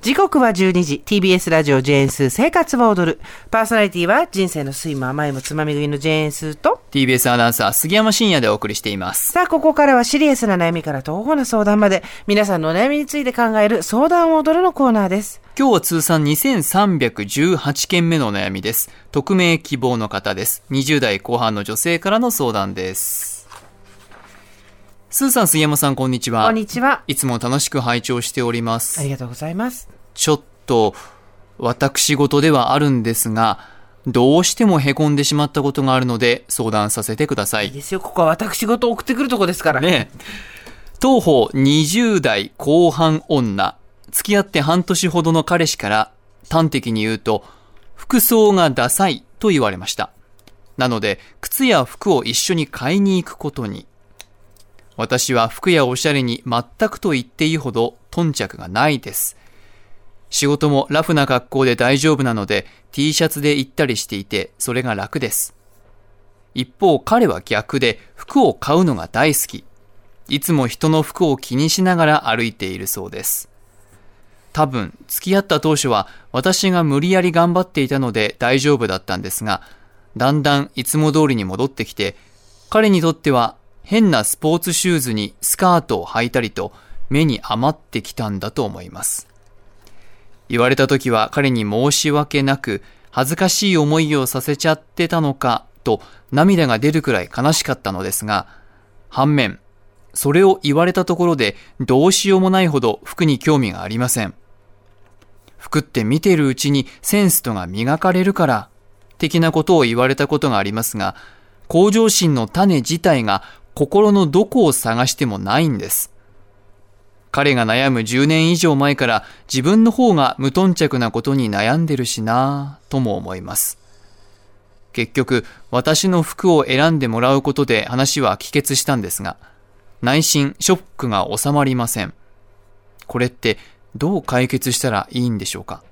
時刻は12時。TBS ラジオジェーンスー生活は踊る。パーソナリティは人生の酸いも甘いもつまみ食いのジェーンスーと。TBS アナウンサー杉山真也でお送りしています。さあここからはシリアスな悩みから東方な相談まで皆さんのお悩みについて考える相談を踊るのコーナーです。今日は通算2318件目のお悩みです。匿名希望の方です。20代後半の女性からの相談ですスーさん杉山さんこんにちは。こんにちは。いつも楽しく拝聴しております。ありがとうございます。ちょっと私事ではあるんですがどうしても凹んでしまったことがあるので相談させてください。いいですよ。ここは私事を送ってくるとこですから。ね当方20代後半女付き合って半年ほどの彼氏から端的に言うと服装がダサいと言われました。なので靴や服を一緒に買いに行くことに私は服やおしゃれに全くと言っていいほど頓着がないです。仕事もラフな格好で大丈夫なので T シャツで行ったりしていてそれが楽です。一方彼は逆で服を買うのが大好き。いつも人の服を気にしながら歩いているそうです。多分付き合った当初は私が無理やり頑張っていたので大丈夫だったんですがだんだんいつも通りに戻ってきて彼にとっては変なスポーツシューズにスカートを履いたりと目に余ってきたんだと思います言われた時は彼に申し訳なく恥ずかしい思いをさせちゃってたのかと涙が出るくらい悲しかったのですが反面それを言われたところでどうしようもないほど服に興味がありません。服って見てるうちにセンスとが磨かれるから、的なことを言われたことがありますが、向上心の種自体が心のどこを探してもないんです。彼が悩む10年以上前から自分の方が無頓着なことに悩んでるしなぁとも思います。結局、私の服を選んでもらうことで話は帰結したんですが、内心ショックが収まりません。これってどう解決したらいいんでしょうか？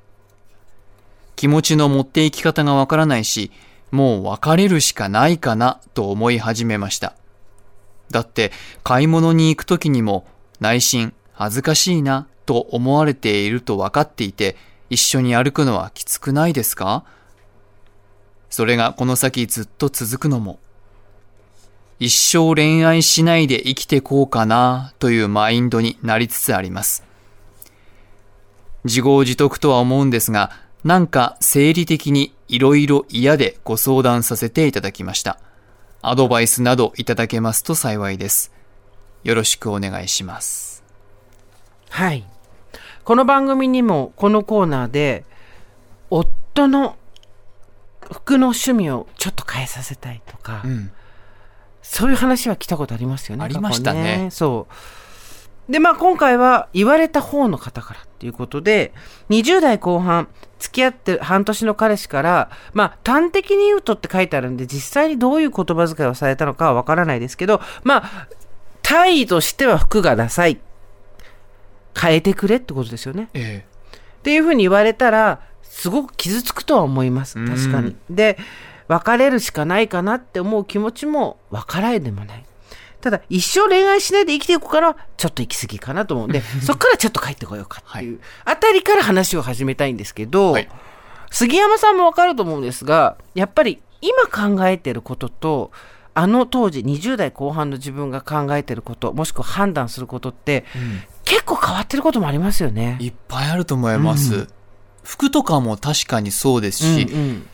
気持ちの持っていき方がわからないし、もう別れるしかないかなと思い始めました。だって買い物に行く時にも内心恥ずかしいなと思われていると分かっていて一緒に歩くのはきつくないですか？それがこの先ずっと続くのも一生恋愛しないで生きてこうかなというマインドになりつつあります。自業自得とは思うんですが、なんか生理的に色々嫌でご相談させていただきました。アドバイスなどいただけますと幸いです。よろしくお願いします。はい。この番組にもこのコーナーで夫の服の趣味をちょっと変えさせたいとか、うんそういう話は来たことありますよね。ありましたね。ねそう。で、まあ今回は言われた方の方からっていうことで、20代後半、付き合って半年の彼氏から、まあ端的に言うとって書いてあるんで、実際にどういう言葉遣いをされたのかはわからないですけど、まあ、態度としては服がダサい。変えてくれってことですよね。ええ、っていうふうに言われたら、すごく傷つくとは思います。確かに。で、別れるしかないかなって思う気持ちも分からないでもない。ただ、一生恋愛しないで生きていくから、ちょっと行き過ぎかなと思う。んで、そこからちょっと帰ってこようかっていう、あたりから話を始めたいんですけど、はい、杉山さんもわかると思うんですが、やっぱり今考えてることと、あの当時20代後半の自分が考えてることもしくは判断することって、うん、結構変わってることもありますよね。いっぱいあると思います、うん、服とかも確かにそうですし、うんうん。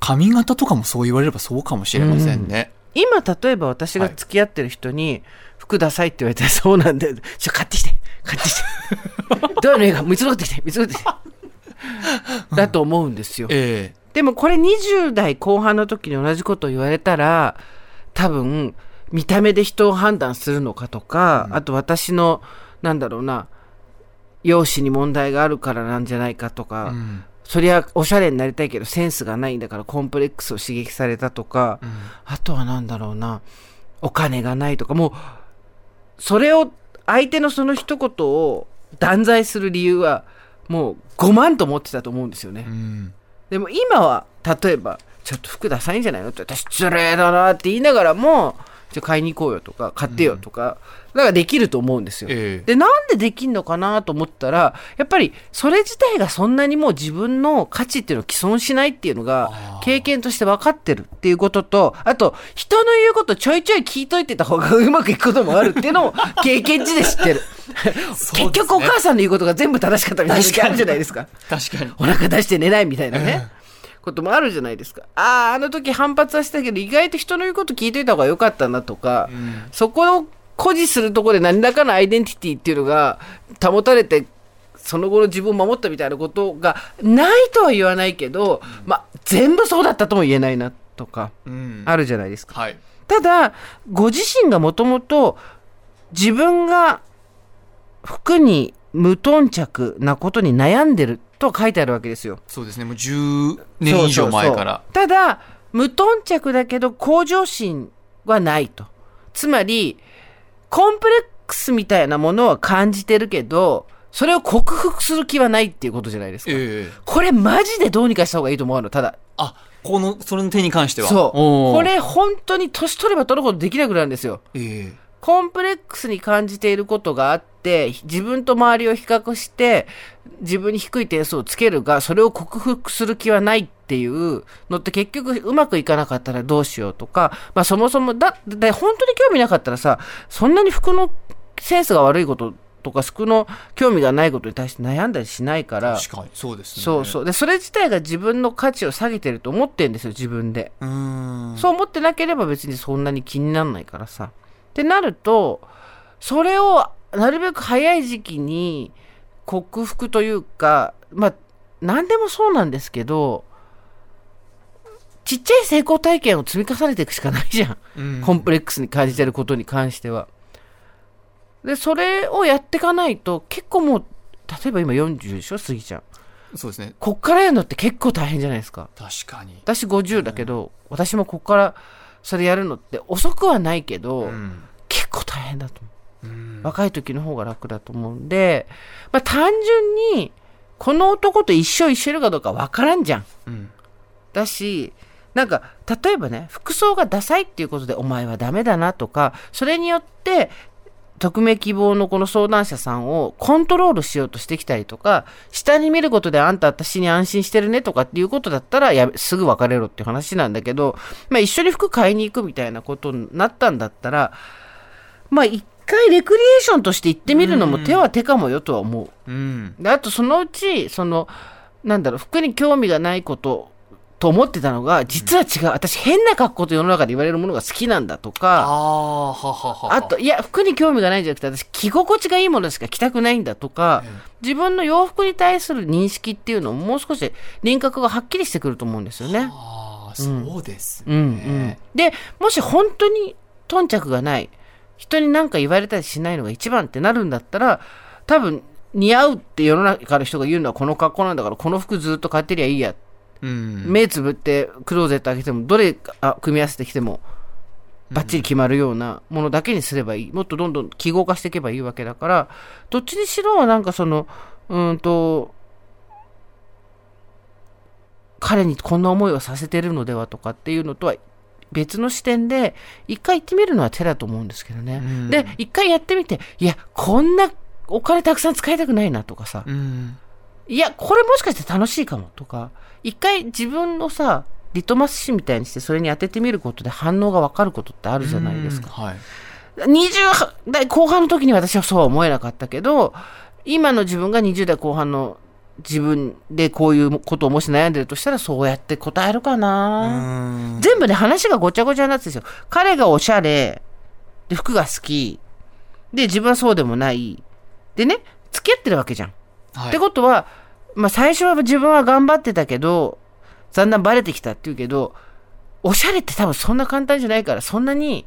髪型とかもそう言われればそうかもしれませんね。うん、今、例えば私が付き合ってる人に、服ダサいって言われたら そうなんだよ。ちょ、買ってきて、買ってきて。どういうの映画、見つってきて、見つってきて。だと思うんですよ。えー、でもこれ20代後半の時に同じことを言われたら、多分、見た目で人を判断するのかとか、うん、あと私の、なんだろうな、容姿に問題があるからなんじゃないかとか、うんそりゃおしゃれになりたいけどセンスがないんだからコンプレックスを刺激されたとか、うん、あとは何だろうなお金がないとかもうそれを相手のその一言を断罪する理由はもう5万と思ってたと思うんですよね、うん、でも今は例えばちょっと服ダサいんじゃないのって私失礼だなって言いながらもじゃあ買いに行こうよとか、買ってよとか、だからできると思うんですよ。ええで、なんでできんのかなと思ったら、やっぱりそれ自体がそんなにもう自分の価値っていうのを既存しないっていうのが経験として分かってるっていうことと、あと、人の言うことちょいちょい聞いといてた方がうまくいくこともあるっていうのを 経験値で知ってる。結局お母さんの言うことが全部正しかったみたいな時あるじゃないですか。確かに。お腹出して寝ないみたいなね。こともあるじゃないですか。ああ、あの時反発はしたけど、意外と人の言うこと聞いといた方が良かったなとか、そこを誇示するところで何らかのアイデンティティっていうのが保たれて、その後の自分を守ったみたいなことがないとは言わないけど、まあ、全部そうだったとも言えないなとか、うんあるじゃないですか。はい。ただ、ご自身がもともと自分が服に無頓着なことに悩んでると書いてあるわけですよ。そうですね。もう10年以上前から。そうそうそうただ、無頓着だけど向上心はないと。つまり、コンプレックスみたいなものは感じてるけど、それを克服する気はないっていうことじゃないですか。ええこれマジでどうにかした方がいいと思うの。ただ、あ、この、その点に関しては。そう。こ、れ本当に年取れば取るほどできなくなるんですよ。ええコンプレックスに感じていることがあって、自分と周りを比較して、自分に低い点数をつけるが、それを克服する気はないっていうのって結局うまくいかなかったらどうしようとか、まあそもそも、だ、だ本当に興味なかったらさ、そんなに服のセンスが悪いこととか、服の興味がないことに対して悩んだりしないから、確かに、そうですね。そうそう。で、それ自体が自分の価値を下げてると思ってるんですよ、自分で。う。ーん。そう思ってなければ別にそんなに気にならないからさ。ってなると、それをなるべく早い時期に克服というか、まあ、何でもそうなんですけど、ちっちゃい成功体験を積み重ねていくしかないじゃん。うんコンプレックスに感じてることに関しては。で、それをやっていかないと、結構もう、例えば今40でしょ、杉ちゃん。そうですね。こっからやるのって結構大変じゃないですか。確かに。私50だけど、私もここからそれやるのって遅くはないけど、うん。結構大変だと思うんう。若い時の方が楽だと思うんで、まあ単純に、この男と一生一緒いるかどうかわからんじゃん。うん。だし、なんか、例えばね、服装がダサいっていうことで、お前はダメだなとか、それによって、匿名希望のこの相談者さんをコントロールしようとしてきたりとか、下に見ることであんた私に安心してるねとかっていうことだったら、やめすぐ別れろっていう話なんだけど、まあ一緒に服買いに行くみたいなことになったんだったら、まあ一回レクリエーションとして行ってみるのも手は手かもよとは思う。うん。であとそのうちそのなんだろう服に興味がないことと思ってたのが実は違う、私変な格好と世の中で言われるものが好きなんだとあかあ、ははは。あと、いや服に興味がないんじゃなくて私着心地がいいものしか着たくないんだとかえ自分の洋服に対する認識っていうのをもう少し輪郭がはっきりしてくると思うんですよね。ああ、そうですね。うんうん、でもし本当に頓着がない人に何か言われたりしないのが一番ってなるんだったら多分似合うって世の中の人が言うのはこの格好なんだからこの服ずっと買ってりゃいいや、うん。目つぶってクローゼット開けてもどれあ組み合わせてきてもバッチリ決まるようなものだけにすればいいもっとどんどん記号化していけばいいわけだからどっちにしろなんかそのうーんと彼にこんな思いをさせてるのではとかっていうのとは別の視点で一回行ってみるのは手だと思うんですけどね。うんで一回やってみていやこんなお金たくさん使いたくないなとかさ、うん。いやこれもしかして楽しいかもとか一回自分のさリトマス紙みたいにしてそれに当ててみることで反応が分かることってあるじゃないですか。うんはい。20代後半の時に私はそうは思えなかったけど今の自分が20代後半の自分でこういうことをもし悩んでるとしたらそうやって答えるかな、うん。全部ね話がごちゃごちゃになってるんですよ。彼がおしゃれ。で服が好き。で自分はそうでもない。でね付き合ってるわけじゃん、はい。ってことは、まあ、最初は自分は頑張ってたけどだんだんバレてきたって言うけどおしゃれって多分そんな簡単じゃないからそんなに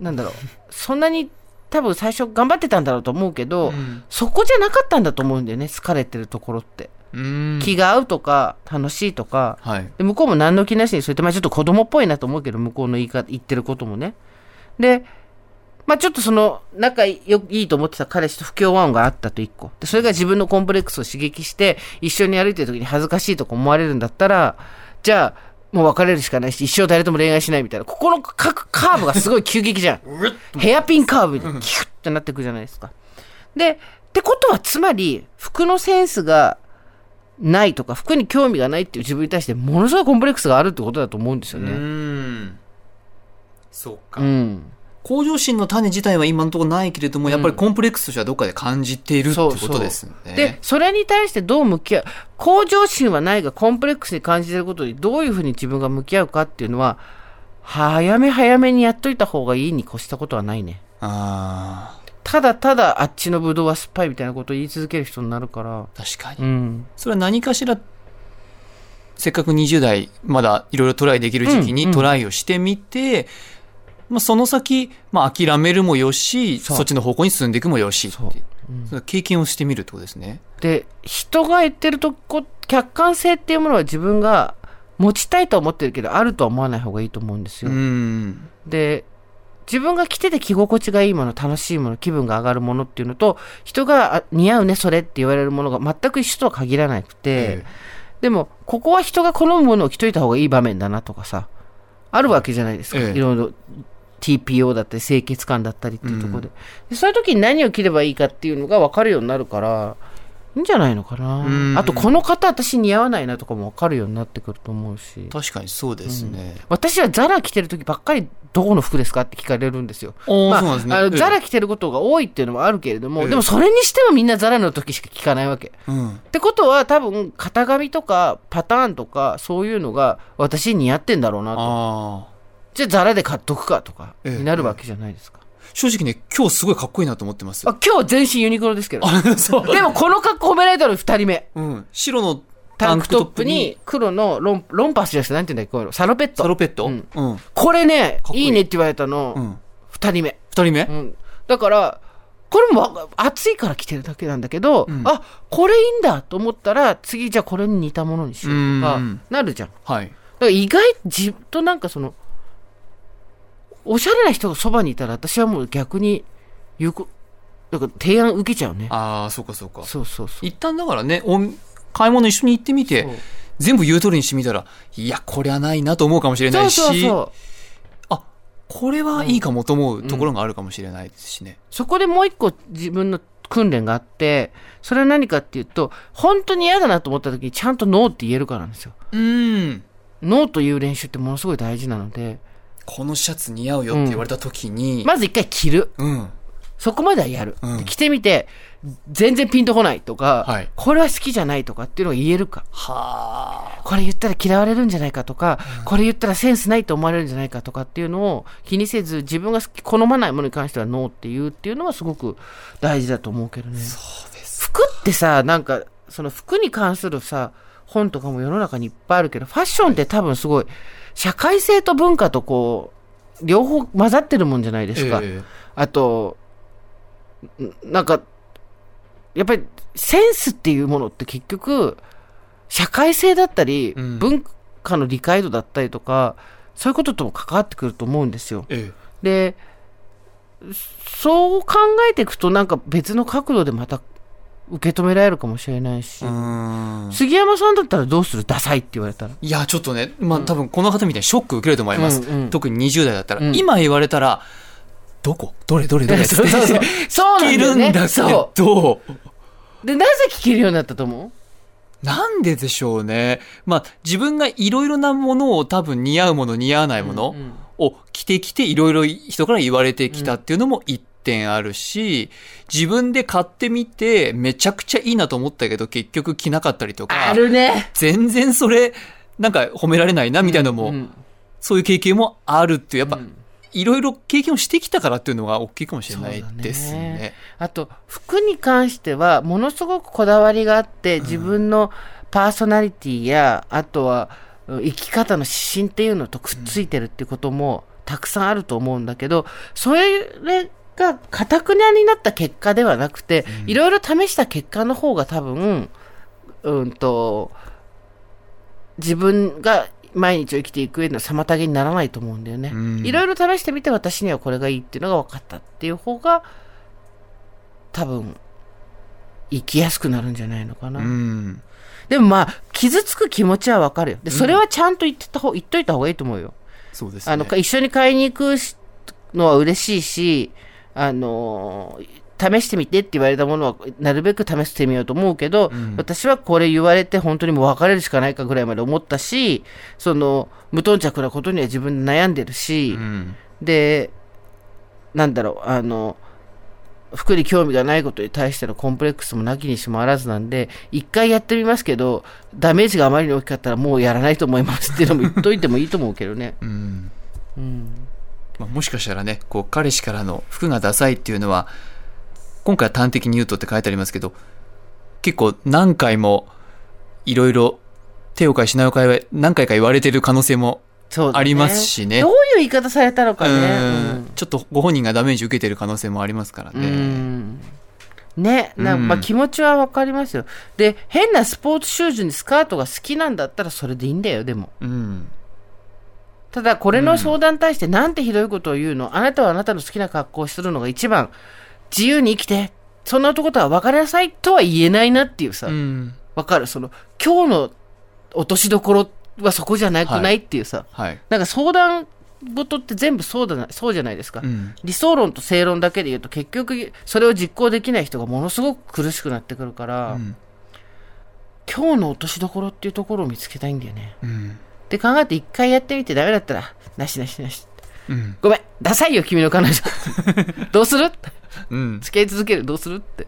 なんだろう。そんなに多分最初頑張ってたんだろうと思うけど、うん。そこじゃなかったんだと思うんだよね好かれてるところって、うん。気が合うとか楽しいとか。はい。で向こうも何の気なしにそうやって、まあ、ちょっと子供っぽいなと思うけど向こうの言い方言ってることもね。でまあちょっとその仲よいいと思ってた彼氏と不協和音があったと一個。でそれが自分のコンプレックスを刺激して一緒に歩いてる時に恥ずかしいとか思われるんだったらじゃあもう別れるしかないし、一生誰とも恋愛しないみたいな。ここの各カーブがすごい急激じゃん。ヘアピンカーブにキュッてなってくじゃないですか。で、ってことはつまり、服のセンスがないとか、服に興味がないっていう自分に対してものすごいコンプレックスがあるってことだと思うんですようね。ん。そうか。うん。向上心の種自体は今のところないけれども、やっぱりコンプレックスとしてはどっかで感じているってそうことですね。で、それに対してどう向き合う、向上心はないがコンプレックスに感じていることにどういうふうに自分が向き合うかっていうのは、早め早めにやっといた方がいいに越したことはないね。あただただあっちのブドウは酸っぱいみたいなことを言い続ける人になるから。あ、確かに。うん。それは何かしら、せっかく20代、まだいろいろトライできる時期うんうんにトライをしてみて、まあ、その先、まあ、諦めるもよし、そっちの方向に進んでいくもよしってそううん経験をしてみるってことですね。で、人が言ってるとこ、客観性っていうものは自分が持ちたいとは思ってるけど、あるとは思わない方がいいと思うんですうよ。ん。で、自分が着てて着心地がいいもの、楽しいもの、気分が上がるものっていうのと、人があ似合うね、それって言われるものが全く一緒とは限らなくて、えでも、ここは人が好むものを着といた方がいい場面だなとかさ、あるわけじゃないですか。ええいろいろ TPO だったり、清潔感だったりっていうところで,、で。そういう時に何を着ればいいかっていうのが分かるようになるから、いいんじゃないのかうんな。あと、この方私似合わないなとかも分かるようになってくると思うし。確かにそうですね。私はザラ着てる時ばっかりどこの服ですかって聞かれるんですよ。まあね。あのええザラ着てることが多いっていうのもあるけれども、ええでもそれにしてもみんなザラの時しか聞かないわけ。うん。ってことは多分型紙とかパターンとかそういうのが私に似合ってんだろうなと。じゃあザラで買っとくかとかええになるわけじゃないですか。正直ね、今日すごいかっこいいなと思ってます。あ今日全身ユニクロですけど。でもこの格好褒められたの2人目。うん。白のタンクトップに黒のロンロンパスじゃなくてなんて言うんだっけこういうの？サロペット。サロペット？ううんん。うん。これねかっこいいいいねって言われたの、二2人目。人目？うん、だから、これもわ暑いから着てるだけなんだけど、んあこれいいんだと思ったら、次じゃあこれに似たものにしようとかうん、なるじゃん。だかはい。ら意外、じっとなんかその、おしゃれな人がそばにいたら、私はもう逆に、言うこ、なんか提案受けちゃうね。ああ、そうかそうか。そうそうそう。一旦だからね、お買い物一緒に行ってみてそう、全部言う通りにしてみたら、いや、これはないなと思うかもしれなそういし、そうそう。あ、これはいいかもと思うところがあるかもしれないですしね。そこでもう一個自分の訓練があって、それは何かっていうと、本当に嫌だなと思った時にちゃんとノーって言えるからなんですよ。うん。ノーという練習ってものすごい大事なので、このシャツ似合うよって言われた時に、まず一回着る。うん。そこまではやる。うんで着てみて、全然ピンとこないとか、はいこれは好きじゃないとかっていうのが言えるか。はあ。これ言ったら嫌われるんじゃないかとか、これ言ったらセンスないと思われるんじゃないかとかっていうのを気にせず、自分が好き好まないものに関してはノーっていうっていうのはすごく大事だと思うけどね。そうです。服ってさ、なんか、その服に関するさ、本とかも世の中にいっぱいあるけど、ファッションって多分すごい、社会性と文化とこう、両方混ざってるもんじゃないですか。えあと、んなんか、やっぱりセンスっていうものって結局、社会性だったり、うん文化の理解度だったりとか、そういうこととも関わってくると思うんですよ。ええで、そう考えていくとなんか別の角度でまた受け止められるかもしれないし。杉山さんだったらどうする？ダサいって言われたら。いや、ちょっとね、まあ、多分この方みたいにショック受けると思います。うんうん特に20代だったら。うん今言われたら、どこ？どれ？どれ？どれ？ってそうそうそう。そうなん聞けだよね。るんだけそど、う。で、なぜ聞けるようになったと思う？なんででしょうね。まあ、自分がいろいろなものを多分似合うもの、似合わないものを着てきていろいろ人から言われてきたっていうのも一点あるし、自分で買ってみてめちゃくちゃいいなと思ったけど結局着なかったりとか、あるね。全然それ、なんか褒められないなみたいなのも、うんそういう経験もあるっていう、やっぱ、うんいろいろ経験をしてきたからっていうのが大きいかもしれないですね。あと、服に関しては、ものすごくこだわりがあって、自分のパーソナリティや、あとは、うん生き方の指針っていうのとくっついてるっていうこともたくさんあると思うんだけど、それが堅くなになった結果ではなくて、いろいろ試した結果の方が多分、うんと、自分が毎日を生きていく上での妨げにならないと思うんだよね。うんいろいろ試してみて私にはこれがいいっていうのが分かったっていう方が多分生きやすくなるんじゃないのかな。うん。でもまあ着傷つく気持ちはわかるよ。で、それはちゃんと言ってた方、言っといた方がいいと思うよ。そうですね。あの、一緒に買いに行くのは嬉しいし、あの、試してみてって言われたものは、なるべく試してみようと思うけど、うん私はこれ言われて本当にもう別れるしかないかぐらいまで思ったし、その、無頓着なことには自分で悩んでるし、うん。で、なんだろう、あの、服に興味がないことに対してのコンプレックスもなきにしもあらずなんで、一回やってみますけど、ダメージがあまりに大きかったらもうやらないと思いますっていうのも言っといてもいいと思うけどね。うん。うん。まあ、もしかしたらね、こう、彼氏からの服がダサいっていうのは、今回は端的に言うとって書いてありますけど、結構何回も、いろいろ手を変え品を変え、何回か言われてる可能性もありますしねどういう言い方されたのかね。うんちょっとご本人がダメージ受けてる可能性もありますからうん。ね。うんね、なんか気持ちはわかりますよ。で、変なスポーツシューズにスカートが好きなんだったらそれでいいんだよ、でも。うん。ただ、これの相談に対してなんてひどいことを言うの、あなたはあなたの好きな格好をするのが一番、自由に生きて、そんなことは分かりなさいとは言えないなっていうさ、わ、うん。かる？その、今日の落としどころはそこじゃなくないっていうさ、はい。なんか相談事って全部そうだな、そうじゃないですか。うん。理想論と正論だけで言うと結局それを実行できない人がものすごく苦しくなってくるから、うん今日の落としどころっていうところを見つけたいんだよね。うん。って考えて一回やってみてダメだったら、なしなしなし。うん。ごめん、ダサいよ、君の彼女。どうする？うん。付き合い続けるどうする？って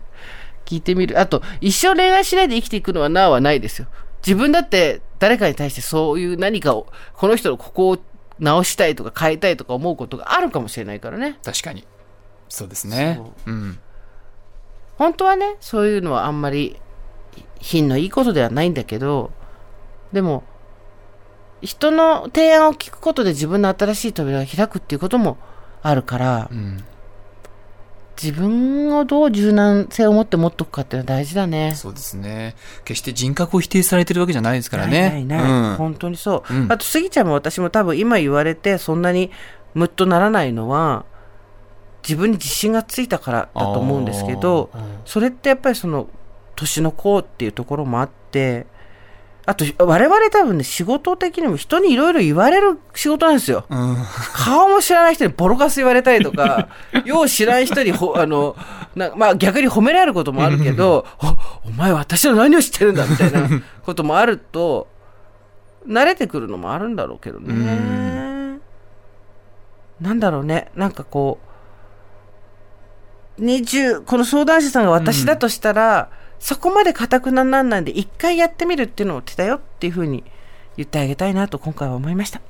聞いてみる。あと、一生恋愛しないで生きていくのはなはないですよ。自分だって誰かに対してそういう何かを、この人のここを直したいとか変えたいとか思うことがあるかもしれないからね。確かに。そうですね。うん。本当はね、そういうのはあんまり品のいいことではないんだけど、でも、人の提案を聞くことで自分の新しい扉が開くっていうこともあるからう、ん。自分をどう柔軟性を持って持っとくかっていうのは大事だね。そうですね。決して人格を否定されてるわけじゃないですからね。ないないない、うん。本当にそう、うんあとスギちゃんも私も多分今言われてそんなにムッとならないのは自分に自信がついたからだと思うんですけどそれってやっぱりその年の子っていうところもあってあと我々多分ね仕事的にも人にいろいろ言われる仕事なんですよ。うん。顔も知らない人にボロカス言われたりとか、よう知らん人にほ、あの、なまあ逆に褒められることもあるけど、おお前私の何を知ってるんだみたいな こともあると、慣れてくるのもあるんだろうけどね。うん。なんだろうね、なんかこう、20、この相談者さんが私だとしたら、そこまで固くなんなんで、一回やってみるっていうのを手だよっていうふうに言ってあげたいなと今回は思いました。